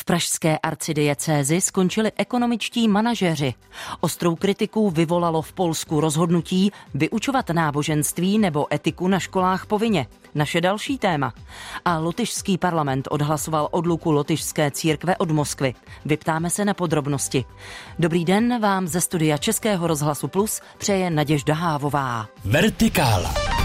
V pražské arcidiecézi skončili ekonomičtí manažeři. Ostrou kritiku vyvolalo v Polsku rozhodnutí vyučovat náboženství nebo etiku na školách povinně. Naše další téma. A lotyšský parlament odhlasoval odluku lotyšské církve od Moskvy. Vyptáme se na podrobnosti. Dobrý den vám ze studia Českého rozhlasu Plus přeje Naděžda Hávová. Vertikála.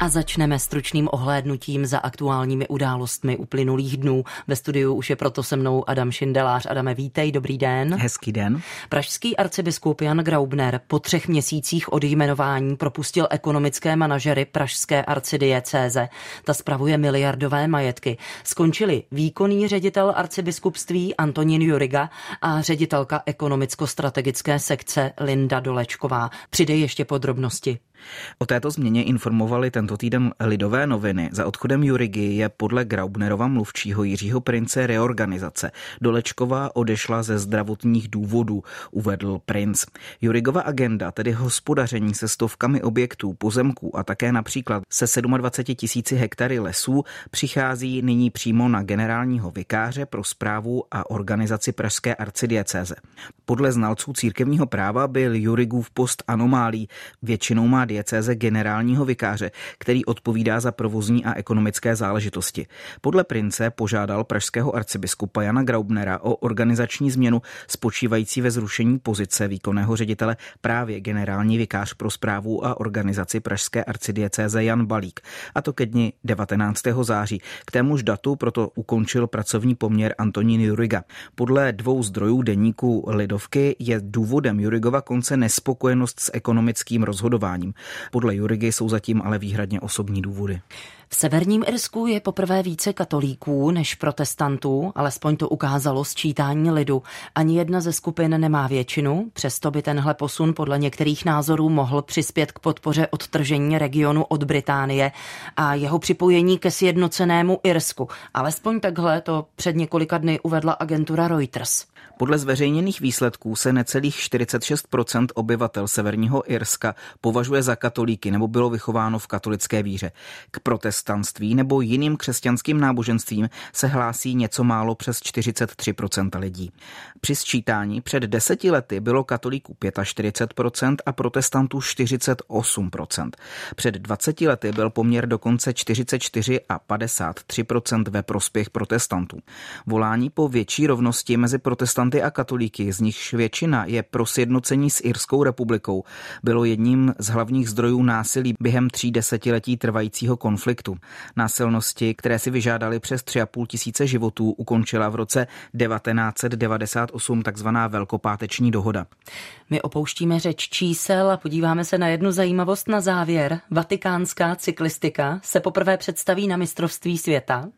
A začneme stručným ohlédnutím za aktuálními událostmi uplynulých dnů. Ve studiu už je proto se mnou Adam Šindelář. Adame, vítej, dobrý den. Hezký den. Pražský arcibiskup Jan Graubner po třech měsících od jmenování propustil ekonomické manažery Pražské arcidiecéze. Ta spravuje miliardové majetky. Skončili výkonný ředitel arcibiskupství Antonín Juriga a ředitelka ekonomicko-strategické sekce Linda Dolečková. Přidej ještě podrobnosti. O této změně informovali tento týden Lidové noviny. Za odchodem Jurigy je podle Graubnerova mluvčího Jiřího Prince reorganizace. Dolečková odešla ze zdravotních důvodů, uvedl princ. Jurigova agenda, tedy hospodaření se stovkami objektů, pozemků a také například se 27 tisíci hektary lesů, přichází nyní přímo na generálního vikáře pro zprávu a organizaci Pražské arcidiecéze. Podle znalců církevního práva byl Jurigův post anomálí. Většinou má diecéze generálního vikáře, který odpovídá za provozní a ekonomické záležitosti. Podle prince požádal pražského arcibiskupa Jana Graubnera o organizační změnu spočívající ve zrušení pozice výkonného ředitele právě generální vikář pro zprávu a organizaci pražské arcidiecéze Jan Balík, a to ke dni 19. září. K témuž datu proto ukončil pracovní poměr Antonín Juriga. Podle dvou zdrojů deníku Lidovky je důvodem Jurigova konce nespokojenost s ekonomickým rozhodováním. Podle Jurigy jsou zatím ale výhradně osobní důvody. V severním Irsku je poprvé více katolíků než protestantů, alespoň to ukázalo sčítání lidu. Ani jedna ze skupin nemá většinu, přesto by tenhle posun podle některých názorů mohl přispět k podpoře odtržení regionu od Británie a jeho připojení ke sjednocenému Irsku. Alespoň takhle to před několika dny uvedla agentura Reuters. Podle zveřejněných výsledků se necelých 46% obyvatel severního Irska považuje za katolíky nebo bylo vychováno v katolické víře. K protestantství nebo jiným křesťanským náboženstvím se hlásí něco málo přes 43% lidí. Při sčítání před deseti lety bylo katolíků 45% a protestantů 48%. Před 20 lety byl poměr dokonce 44 a 53% ve prospěch protestantů. Volání po větší rovnosti mezi protestanty a katolíky, z nichž většina je pro sjednocení s Irskou republikou, bylo jedním z hlavních zdrojů násilí během tří desetiletí trvajícího konfliktu. Násilnosti, které si vyžádali přes 3,5 tisíce životů, ukončila v roce 1998 takzvaná Velkopáteční dohoda. My opouštíme řeč čísel a podíváme se na jednu zajímavost na závěr. Vatikánská cyklistika se poprvé představí na mistrovství světa.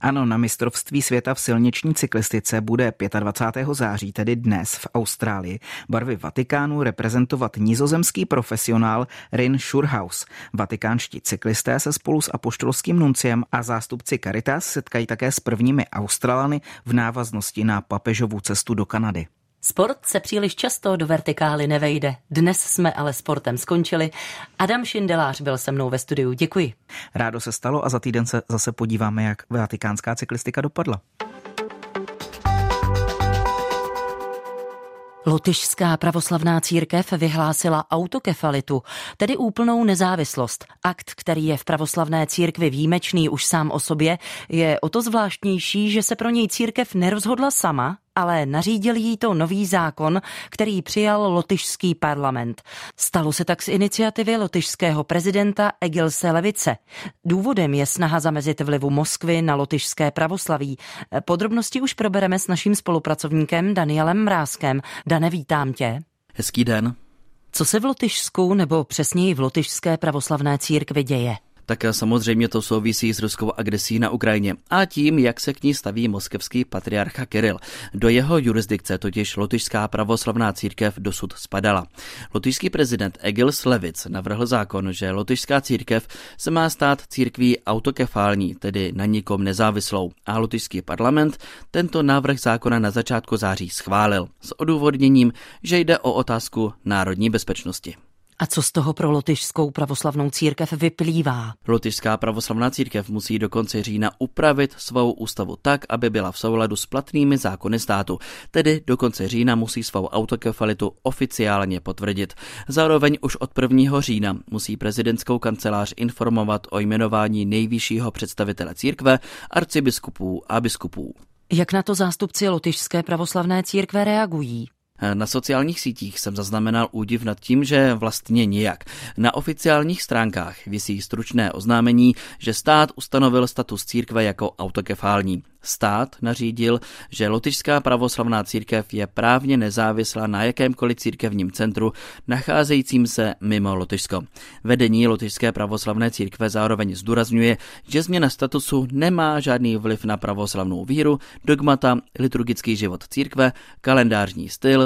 Ano, na mistrovství světa v silniční cyklistice bude 25. září, tedy dnes v Austrálii, barvy Vatikánu reprezentovat nizozemský profesionál Rin Schurhaus. Vatikánští cyklisté se spolu s apoštolským nunciem a zástupci Caritas setkají také s prvními Australany v návaznosti na papežovu cestu do Kanady. Sport se příliš často do vertikály nevejde. Dnes jsme ale sportem skončili. Adam Šindelář byl se mnou ve studiu. Děkuji. Rádo se stalo a za týden se zase podíváme, jak vatikánská cyklistika dopadla. Lotyšská pravoslavná církev vyhlásila autokefalitu, tedy úplnou nezávislost. Akt, který je v pravoslavné církvi výjimečný už sám o sobě, je o to zvláštnější, že se pro něj církev nerozhodla sama, ale nařídil jí to nový zákon, který přijal lotyšský parlament. Stalo se tak z iniciativy lotyšského prezidenta Egilse Levice. Důvodem je snaha zamezit vlivu Moskvy na lotyšské pravoslaví. Podrobnosti už probereme s naším spolupracovníkem Danielem Mrázkem. Dane, vítám tě. Hezký den. Co se v Lotyšsku nebo přesněji v Lotyšské pravoslavné církvi děje? Tak samozřejmě to souvisí s ruskou agresí na Ukrajině a tím, jak se k ní staví moskevský patriarcha Kiril. Do jeho jurisdikce totiž lotyšská pravoslavná církev dosud spadala. Lotyšský prezident Egils Levic navrhl zákon, že lotyšská církev se má stát církví autokefální, tedy na nikom nezávislou. A lotyšský parlament tento návrh zákona na začátku září schválil s odůvodněním, že jde o otázku národní bezpečnosti. A co z toho pro lotyšskou pravoslavnou církev vyplývá? Lotyšská pravoslavná církev musí do konce října upravit svou ústavu tak, aby byla v souladu s platnými zákony státu. Tedy do konce října musí svou autokefalitu oficiálně potvrdit. Zároveň už od 1. října musí prezidentskou kancelář informovat o jmenování nejvyššího představitele církve, arcibiskupů a biskupů. Jak na to zástupci lotyšské pravoslavné církve reagují? Na sociálních sítích jsem zaznamenal údiv nad tím, že vlastně nijak. Na oficiálních stránkách visí stručné oznámení, že stát ustanovil status církve jako autokefální. Stát nařídil, že lotyšská pravoslavná církev je právně nezávislá na jakémkoliv církevním centru nacházejícím se mimo Lotyšsko. Vedení lotyšské pravoslavné církve zároveň zdůrazňuje, že změna statusu nemá žádný vliv na pravoslavnou víru, dogmata, liturgický život církve, kalendářní styl,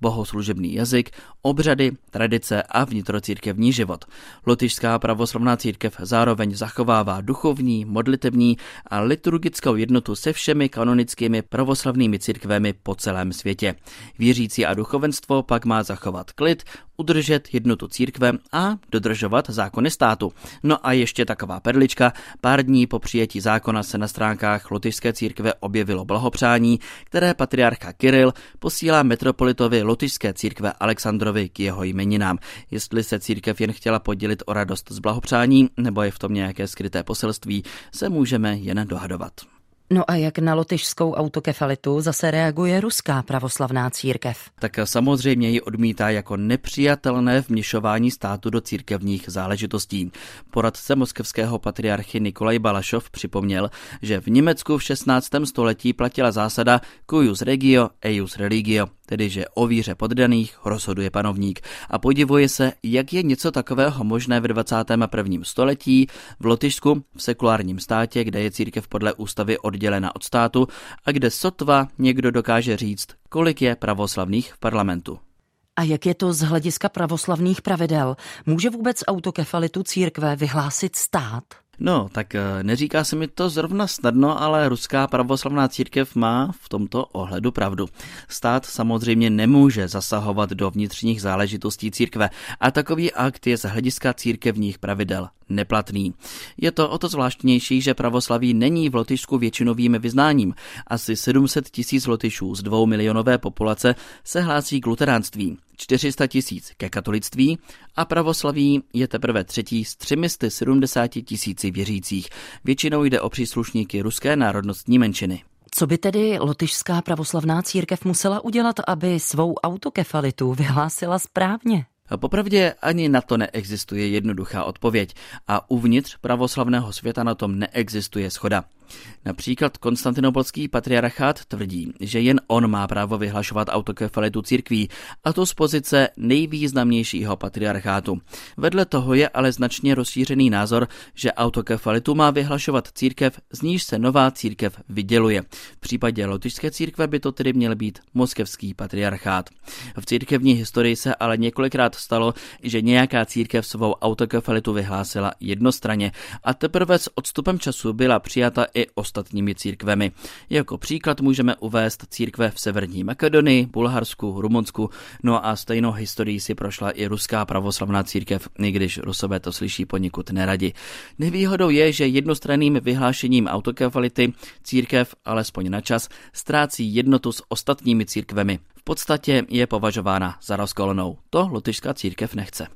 bohoslužebný jazyk, obřady, tradice a vnitrocírkevní život. Lotyšská pravoslavná církev zároveň zachovává duchovní, modlitební a liturgickou jednotu se všemi kanonickými pravoslavnými církvemi po celém světě. Věřící a duchovenstvo pak má zachovat klid, udržet jednotu církve a dodržovat zákony státu. No a ještě taková perlička. Pár dní po přijetí zákona se na stránkách Lotyšské církve objevilo blahopřání, které patriarcha Kiril posílá metropolitovi Lotyšské církve Alexandrovi k jeho jmeninám. Jestli se církev jen chtěla podělit o radost z blahopřání, nebo je v tom nějaké skryté poselství, se můžeme jen dohadovat. No a jak na lotyšskou autokefalitu zase reaguje ruská pravoslavná církev? Tak samozřejmě ji odmítá jako nepřijatelné vměšování státu do církevních záležitostí. Poradce moskevského patriarchy Nikolaj Balašov připomněl, že v Německu v 16. století platila zásada cuius regio, eius religio, tedy že o víře poddaných rozhoduje panovník. A podivuje se, jak je něco takového možné v 21. století v Lotyšsku, v sekulárním státě, kde je církev podle ústavy oddělena od státu a kde sotva někdo dokáže říct, kolik je pravoslavných v parlamentu. A jak je to z hlediska pravoslavných pravidel? Může vůbec autokefalitu církve vyhlásit stát? No, tak eh, neříká se mi to zrovna snadno, ale ruská pravoslavná církev má v tomto ohledu pravdu. Stát samozřejmě nemůže zasahovat do vnitřních záležitostí církve a takový akt je z hlediska církevních pravidel neplatný. Je to o to zvláštnější, že pravoslaví není v Lotyšsku většinovým vyznáním. Asi 700 tisíc Lotyšů z dvou milionové populace se hlásí k luteránství, 400 tisíc ke katolictví a pravoslaví je teprve třetí z 370 tisíci věřících. Většinou jde o příslušníky ruské národnostní menšiny. Co by tedy lotyšská pravoslavná církev musela udělat, aby svou autokefalitu vyhlásila správně? Popravdě ani na to neexistuje jednoduchá odpověď a uvnitř pravoslavného světa na tom neexistuje schoda. Například konstantinopolský patriarchát tvrdí, že jen on má právo vyhlašovat autokefalitu církví, a to z pozice nejvýznamnějšího patriarchátu. Vedle toho je ale značně rozšířený názor, že autokefalitu má vyhlašovat církev, z níž se nová církev vyděluje. V případě lotyšské církve by to tedy měl být moskevský patriarchát. V církevní historii se ale několikrát stalo, že nějaká církev svou autokefalitu vyhlásila jednostranně a teprve s odstupem času byla přijata i ostatními církvemi. Jako příklad můžeme uvést církve v Severní Makedonii, Bulharsku, Rumunsku, no a stejnou historii si prošla i ruská pravoslavná církev, i když rusové to slyší poněkud neradi. Nevýhodou je, že jednostranným vyhlášením autokefality církev, alespoň na čas, ztrácí jednotu s ostatními církvemi. V podstatě je považována za rozkolenou. To lotyšská církev nechce.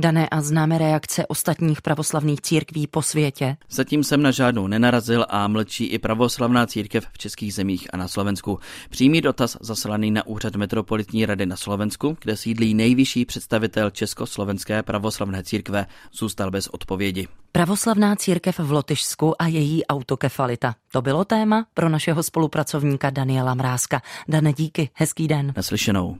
Dané a známe reakce ostatních pravoslavných církví po světě? Zatím jsem na žádnou nenarazil a mlčí i pravoslavná církev v českých zemích a na Slovensku. Přímý dotaz zaslaný na úřad Metropolitní rady na Slovensku, kde sídlí nejvyšší představitel Československé pravoslavné církve, zůstal bez odpovědi. Pravoslavná církev v Lotyšsku a její autokefalita. To bylo téma pro našeho spolupracovníka Daniela Mrázka. Dane, díky, hezký den. Naslyšenou.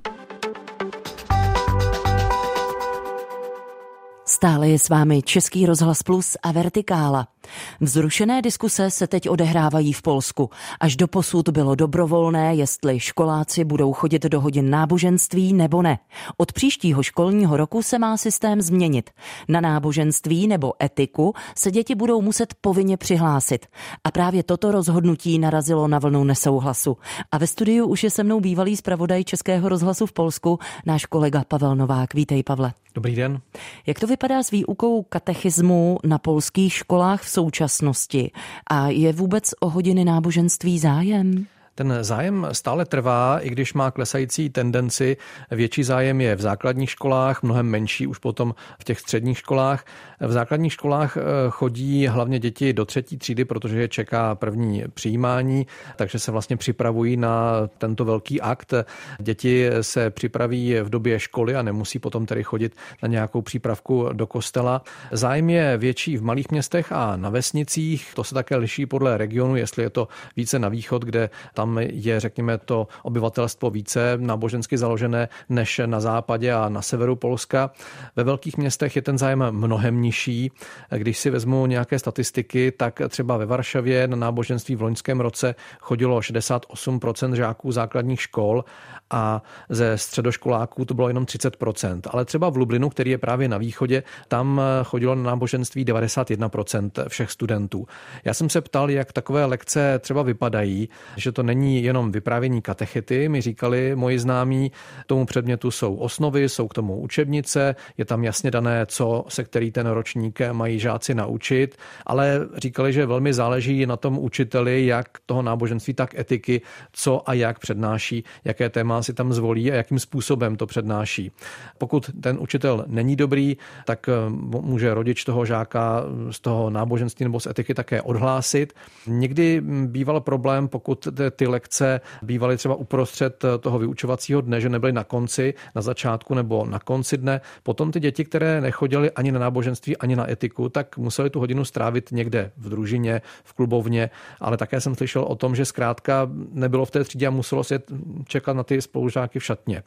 Stále je s vámi Český rozhlas Plus a Vertikála. Vzrušené diskuse se teď odehrávají v Polsku. Až do posud bylo dobrovolné, jestli školáci budou chodit do hodin náboženství nebo ne. Od příštího školního roku se má systém změnit. Na náboženství nebo etiku se děti budou muset povinně přihlásit. A právě toto rozhodnutí narazilo na vlnu nesouhlasu. A ve studiu už je se mnou bývalý zpravodaj Českého rozhlasu v Polsku, náš kolega Pavel Novák. Vítej, Pavle. Dobrý den. Jak to vypadá s výukou katechismu na polských školách v současnosti? A je vůbec o hodiny náboženství zájem? Ten zájem stále trvá, i když má klesající tendenci. Větší zájem je v základních školách, mnohem menší už potom v těch středních školách. V základních školách eh, chodí hlavně děti do třetí třídy, protože je čeká první přijímání, takže se vlastně připravují na tento velký akt. Děti se připraví v době školy a nemusí potom tedy chodit na nějakou přípravku do kostela. Zájem je větší v malých městech a na vesnicích. To se také liší podle regionu, jestli je to více na východ, kde tam je, řekněme, to obyvatelstvo více nábožensky založené než na západě a na severu Polska. Ve velkých městech je ten zájem mnohem nižší. Když si vezmu nějaké statistiky, tak třeba ve Varšavě na náboženství v loňském roce chodilo 68% žáků základních škol a ze středoškoláků to bylo jenom 30%. Ale třeba v Lublinu, který je právě na východě, tam chodilo na náboženství 91% všech studentů. Já jsem se ptal, jak takové lekce třeba vypadají, že to není jenom vyprávění katechety, mi říkali moji známí, tomu předmětu jsou osnovy, jsou k tomu učebnice, je tam jasně dané, co se který ten ročník mají žáci naučit, ale říkali, že velmi záleží na tom učiteli, jak toho náboženství, tak etiky, co a jak přednáší, jaké téma si tam zvolí a jakým způsobem to přednáší. Pokud ten učitel není dobrý, tak eh, může rodič toho žáka z toho náboženství nebo z etiky také odhlásit. Někdy býval problém, pokud ty lekce bývaly třeba uprostřed toho vyučovacího dne, že nebyly na konci, na začátku nebo na konci dne. Potom ty děti, které nechodily ani na náboženství, ani na etiku, tak museli tu hodinu strávit někde v družině, v klubovně, ale také jsem slyšel o tom, že zkrátka nebylo v té třídě a muselo se čekat na ty spolužáky v šatně.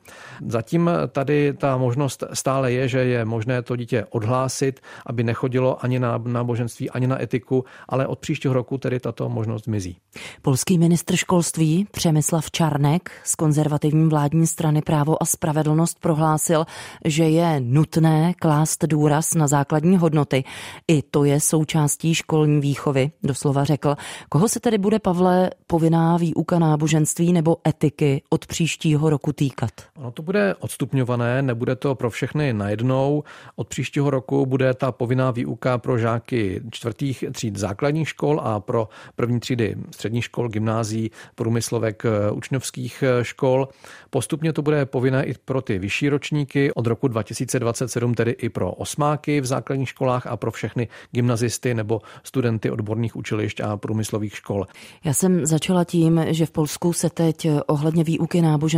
Zatím tady ta možnost stále je, že je možné to dítě odhlásit, aby nechodilo ani na náboženství, ani na etiku, ale od příštího roku tedy tato možnost zmizí. Polský ministr školství Přemyslav Čarnek z konzervativní vládní strany Právo a spravedlnost prohlásil, že je nutné klást důraz na základní hodnoty. I to je součástí školní výchovy, doslova řekl. Koho se tedy bude, Pavle, povinná výuka náboženství nebo etiky od příštího roku týkat? Ono to bude odstupňované, nebude to pro všechny najednou. Od příštího roku bude ta povinná výuka pro žáky čtvrtých tříd základních škol a pro první třídy středních škol, gymnází, průmyslovek eh, učňovských eh, škol. Postupně to bude povinné i pro ty vyšší ročníky, od roku 2027 tedy i pro osmáky v základních školách a pro všechny gymnazisty nebo studenty odborných učilišť a průmyslových škol. Já jsem začala tím, že v Polsku se teď ohledně výuky náboženství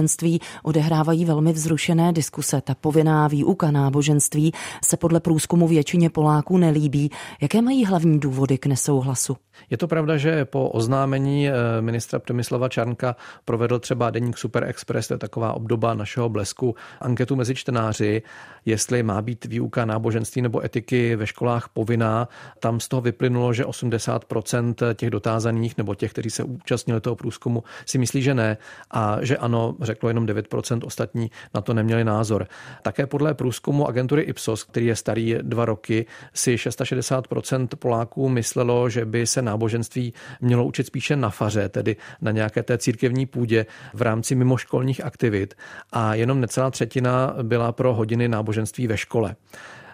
odehrávají velmi vzrušené diskuse. Ta povinná výuka náboženství se podle průzkumu většině Poláků nelíbí. Jaké mají hlavní důvody k nesouhlasu? Je to pravda, že po oznámení eh, ministra Přemyslava Čarnka provedl třeba deník Super Express, to je taková obdoba našeho blesku, anketu mezi čtenáři, jestli má být výuka náboženství nebo etiky ve školách povinná. Tam z toho vyplynulo, že 80% těch dotázaných nebo těch, kteří se účastnili toho průzkumu, si myslí, že ne a že ano, řeklo jenom 9%, ostatní na to neměli názor. Také podle průzkumu agentury Ipsos, který je starý dva roky, si 660% Poláků myslelo, že by se náboženství mělo učit spíše na faře, tedy na nějaké té církevní půdě v rámci mimoškolních aktivit a jenom necelá třetina byla pro hodiny náboženství ve škole.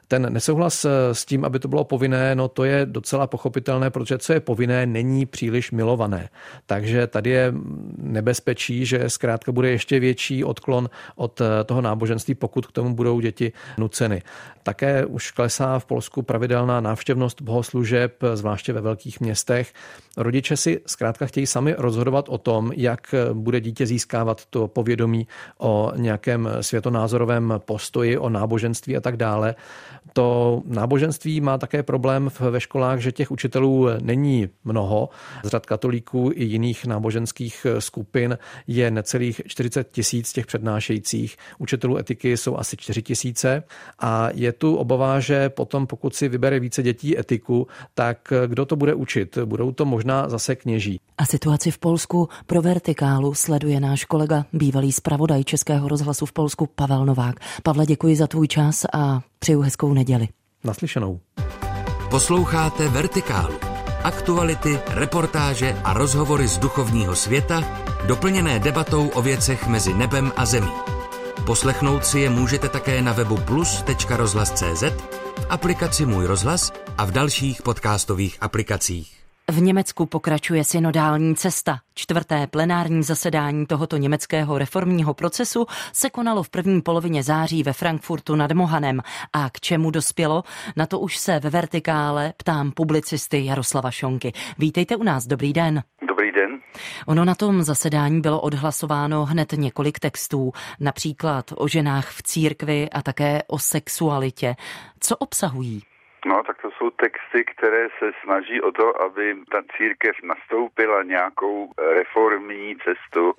Ten nesouhlas eh, s tím, aby to bylo povinné, no to je docela pochopitelné, protože co je povinné, není příliš milované. Takže tady je nebezpečí, že zkrátka bude ještě větší odklon od eh, toho náboženství, pokud k tomu budou děti nuceny. Také už klesá v Polsku pravidelná návštěvnost bohoslužeb, zvláště ve velkých městech. Rodiče si zkrátka chtějí sami rozhodovat o tom, jak bude dítě získávat to povědomí o nějakém světonázorovém postoji, o náboženství a tak dále. To náboženství má také problém ve školách, že těch učitelů není mnoho. Z řad katolíků i jiných náboženských skupin je necelých 40 tisíc těch přednášejících. Učitelů etiky jsou asi 4 tisíce a je tu obava, že potom, pokud si vybere více dětí etiku, tak kdo to bude učit? Budou to možná zase kněží. A situaci v Polsku pro vertikálu sleduje náš kolega, bývalý zpravodaj Českého rozhlasu v Polsku Pavel Novák. Pavle, děkuji za tvůj čas a přeju hezkou neděli. Naslyšenou. Posloucháte Vertikálu. Aktuality, reportáže a rozhovory z duchovního světa, doplněné debatou o věcech mezi nebem a zemí. Poslechnout si je můžete také na webu plus.rozhlas.cz, v aplikaci Můj rozhlas a v dalších podcastových aplikacích. V Německu pokračuje synodální cesta. Čtvrté plenární zasedání tohoto německého reformního procesu se konalo v první polovině září ve Frankfurtu nad Mohanem. A k čemu dospělo? Na to už se ve vertikále ptám publicisty Jaroslava Šonky. Vítejte u nás, dobrý den. Dobrý den. Ono na tom zasedání bylo odhlasováno hned několik textů, například o ženách v církvi a také o sexualitě. Co obsahují? No, tak to jsou texty, které se snaží o to, aby ta církev nastoupila nějakou reformní cestu,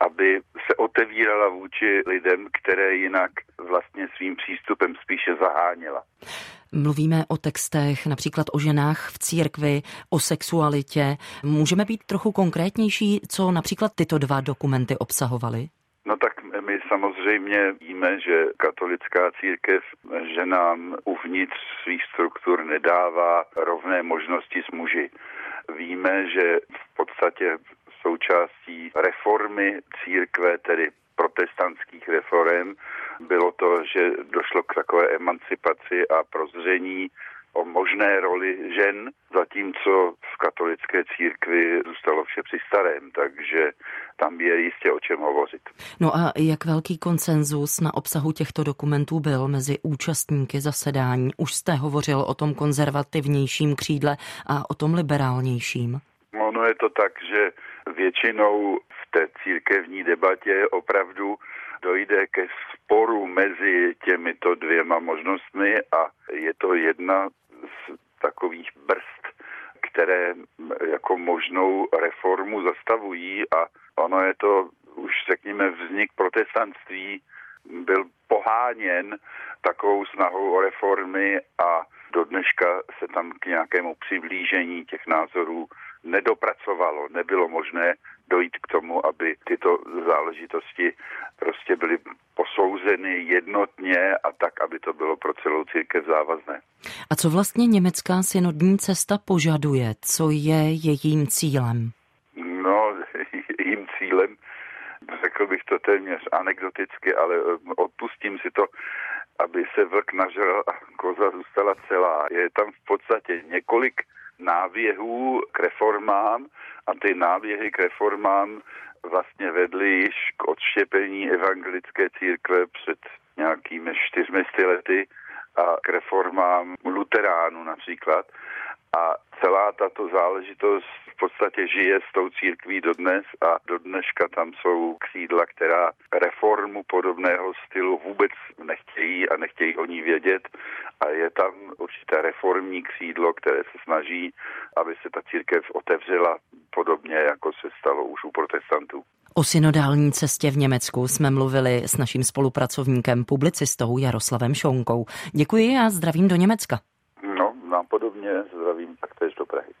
aby se otevírala vůči lidem, které jinak vlastně svým přístupem spíše zaháněla. Mluvíme o textech, například o ženách v církvi, o sexualitě. Můžeme být trochu konkrétnější, co například tyto dva dokumenty obsahovaly? Samozřejmě víme, že katolická církev ženám uvnitř svých struktur nedává rovné možnosti s muži. Víme, že v podstatě součástí reformy církve, tedy protestantských reform, bylo to, že došlo k takové emancipaci a prozření o možné roli žen, zatímco v katolické církvi zůstalo vše při starém, takže tam je jistě o čem hovořit. No a jak velký konsenzus na obsahu těchto dokumentů byl mezi účastníky zasedání? Už jste hovořil o tom konzervativnějším křídle a o tom liberálnějším. Ono je to tak, že většinou v té církevní debatě opravdu dojde ke sporu mezi těmito dvěma možnostmi a je to jedna z takových brzd, které jako možnou reformu zastavují a ono je to už řekněme vznik protestantství byl poháněn takovou snahou o reformy a do dneška se tam k nějakému přiblížení těch názorů nedopracovalo. Nebylo možné dojít k tomu, aby tyto záležitosti prostě byly posouzeny jednotně a tak, aby to bylo pro celou církev závazné. A co vlastně německá synodní cesta požaduje? Co je jejím cílem? No, jejím cílem, řekl bych to téměř anekdoticky, ale eh, odpustím si to, aby se vlk nažral a koza zůstala celá. Je tam v podstatě několik náběhů k reformám a ty náběhy k reformám vlastně vedly již k odštěpení evangelické církve před nějakými čtyřmi lety a k reformám luteránu například. A celá tato záležitost v podstatě žije s tou církví dodnes a do dneška tam jsou křídla, která reformu podobného stylu vůbec nechtějí a nechtějí o ní vědět a je tam určité reformní křídlo, které se snaží, aby se ta církev otevřela podobně, jako se stalo už u protestantů. O synodální cestě v Německu jsme mluvili s naším spolupracovníkem, publicistou Jaroslavem Šonkou. Děkuji a zdravím do Německa. No, nám podobně zdravím taktéž do Prahy.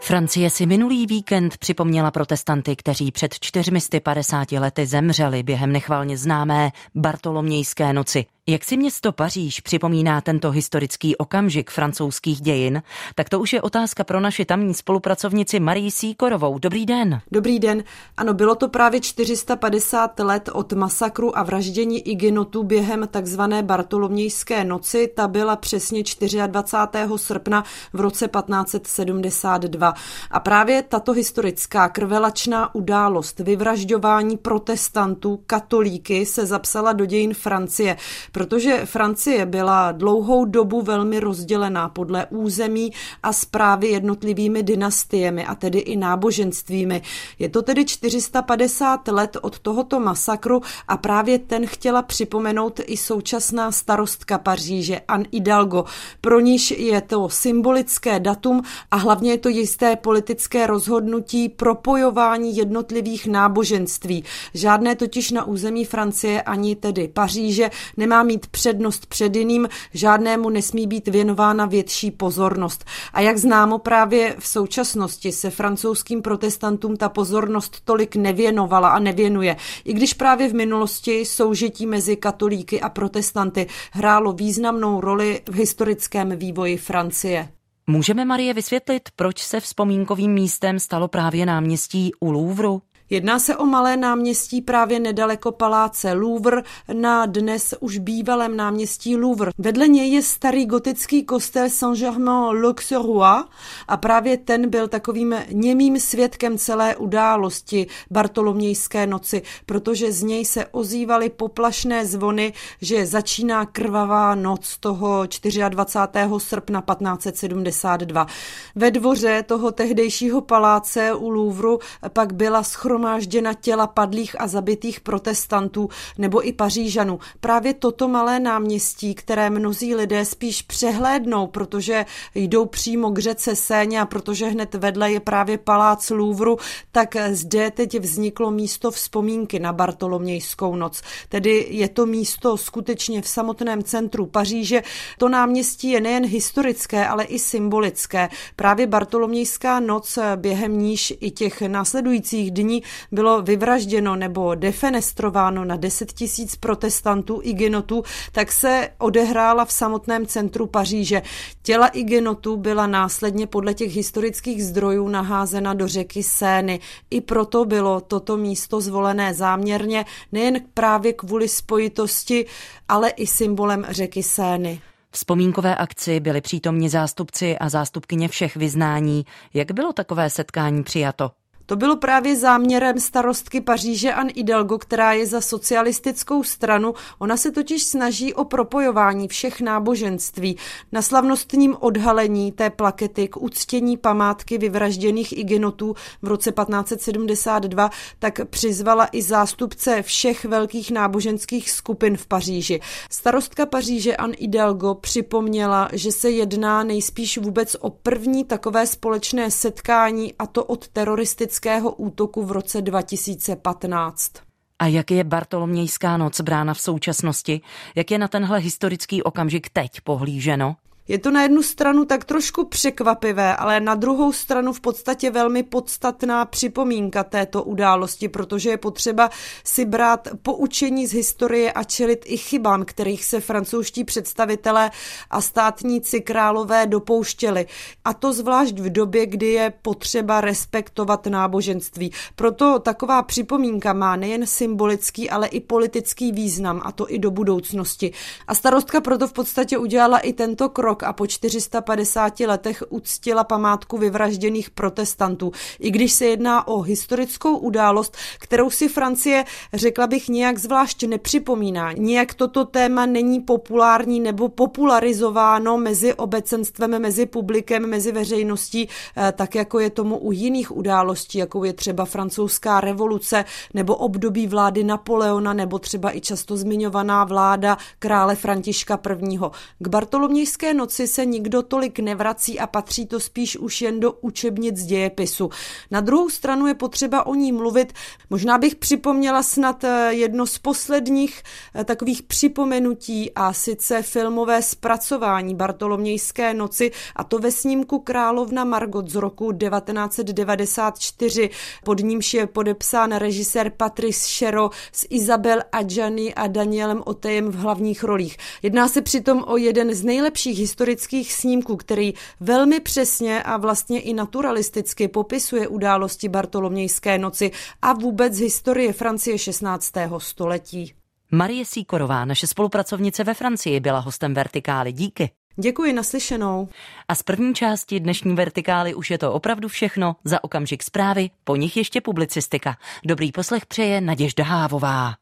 Francie si minulý víkend připomněla protestanty, kteří před 450 lety zemřeli během nechvalně známé Bartolomějské noci. Jak si město Paříž připomíná tento historický okamžik francouzských dějin, tak to už je otázka pro naši tamní spolupracovnici Marii Síkorovou. Dobrý den. Dobrý den. Ano, bylo to právě 450 let od masakru a vraždění Iginotů během takzvané Bartolomějské noci. Ta byla přesně 24. srpna v roce 1572. A právě tato historická krvelačná událost vyvražďování protestantů, katolíky se zapsala do dějin Francie, protože Francie byla dlouhou dobu velmi rozdělená podle území a zprávy jednotlivými dynastiemi a tedy i náboženstvími. Je to tedy 450 let od tohoto masakru a právě ten chtěla připomenout i současná starostka Paříže Anne Hidalgo. Pro níž je to symbolické datum a hlavně je to jisté politické rozhodnutí propojování jednotlivých náboženství. Žádné totiž na území Francie ani tedy Paříže nemá mít přednost před jiným, žádnému nesmí být věnována větší pozornost. A jak známo právě v současnosti se francouzským protestantům ta pozornost tolik nevěnovala a nevěnuje. I když právě v minulosti soužití mezi katolíky a protestanty hrálo významnou roli v historickém vývoji Francie. Můžeme Marie vysvětlit, proč se vzpomínkovým místem stalo právě náměstí u Louvru? Jedná se o malé náměstí právě nedaleko paláce Louvre na dnes už bývalém náměstí Louvre. Vedle něj je starý gotický kostel Saint-Germain-l'Auxerrois a právě ten byl takovým němým svědkem celé události Bartolomějské noci, protože z něj se ozývaly poplašné zvony, že začíná krvavá noc toho 24. srpna 1572. Ve dvoře toho tehdejšího paláce u Louvru pak byla schromážděna schromážděna těla padlých a zabitých protestantů nebo i pařížanů. Právě toto malé náměstí, které mnozí lidé spíš přehlédnou, protože jdou přímo k řece Séně a protože hned vedle je právě palác Louvru, tak zde teď vzniklo místo vzpomínky na Bartolomějskou noc. Tedy je to místo skutečně v samotném centru Paříže. To náměstí je nejen historické, ale i symbolické. Právě Bartolomějská noc během níž i těch následujících dní bylo vyvražděno nebo defenestrováno na 10 tisíc protestantů igenotů, tak se odehrála v samotném centru Paříže. Těla igenotů byla následně podle těch historických zdrojů naházena do řeky Sény. I proto bylo toto místo zvolené záměrně, nejen právě kvůli spojitosti, ale i symbolem řeky Sény. Vzpomínkové akci byli přítomni zástupci a zástupkyně všech vyznání. Jak bylo takové setkání přijato? To bylo právě záměrem starostky Paříže An Hidalgo, která je za socialistickou stranu. Ona se totiž snaží o propojování všech náboženství. Na slavnostním odhalení té plakety k uctění památky vyvražděných igenotů v roce 1572 tak přizvala i zástupce všech velkých náboženských skupin v Paříži. Starostka Paříže An Hidalgo připomněla, že se jedná nejspíš vůbec o první takové společné setkání a to od teroristické teroristického útoku v roce 2015. A jak je Bartolomějská noc brána v současnosti? Jak je na tenhle historický okamžik teď pohlíženo? Je to na jednu stranu tak trošku překvapivé, ale na druhou stranu v podstatě velmi podstatná připomínka této události, protože je potřeba si brát poučení z historie a čelit i chybám, kterých se francouzští představitelé a státníci králové dopouštěli. A to zvlášť v době, kdy je potřeba respektovat náboženství. Proto taková připomínka má nejen symbolický, ale i politický význam, a to i do budoucnosti. A starostka proto v podstatě udělala i tento krok rok a po 450 letech uctila památku vyvražděných protestantů. I když se jedná o historickou událost, kterou si Francie, řekla bych, nějak zvlášť nepřipomíná. Nijak toto téma není populární nebo popularizováno mezi obecenstvem, mezi publikem, mezi veřejností, eh, tak jako je tomu u jiných událostí, jako je třeba francouzská revoluce nebo období vlády Napoleona nebo třeba i často zmiňovaná vláda krále Františka I. K Bartolomějské noci se nikdo tolik nevrací a patří to spíš už jen do učebnic dějepisu. Na druhou stranu je potřeba o ní mluvit. Možná bych připomněla snad eh, jedno z posledních eh, takových připomenutí a sice filmové zpracování Bartolomějské noci a to ve snímku Královna Margot z roku 1994. Pod nímž je podepsán režisér Patrice Shero s Isabel Adjani a Danielem Otejem v hlavních rolích. Jedná se přitom o jeden z nejlepších historických snímků, který velmi přesně a vlastně i naturalisticky popisuje události Bartolomějské noci a vůbec historie Francie 16. století. Marie Síkorová, naše spolupracovnice ve Francii, byla hostem Vertikály. Díky. Děkuji, naslyšenou. A z první části dnešní Vertikály už je to opravdu všechno. Za okamžik zprávy, po nich ještě publicistika. Dobrý poslech přeje Naděžda Hávová.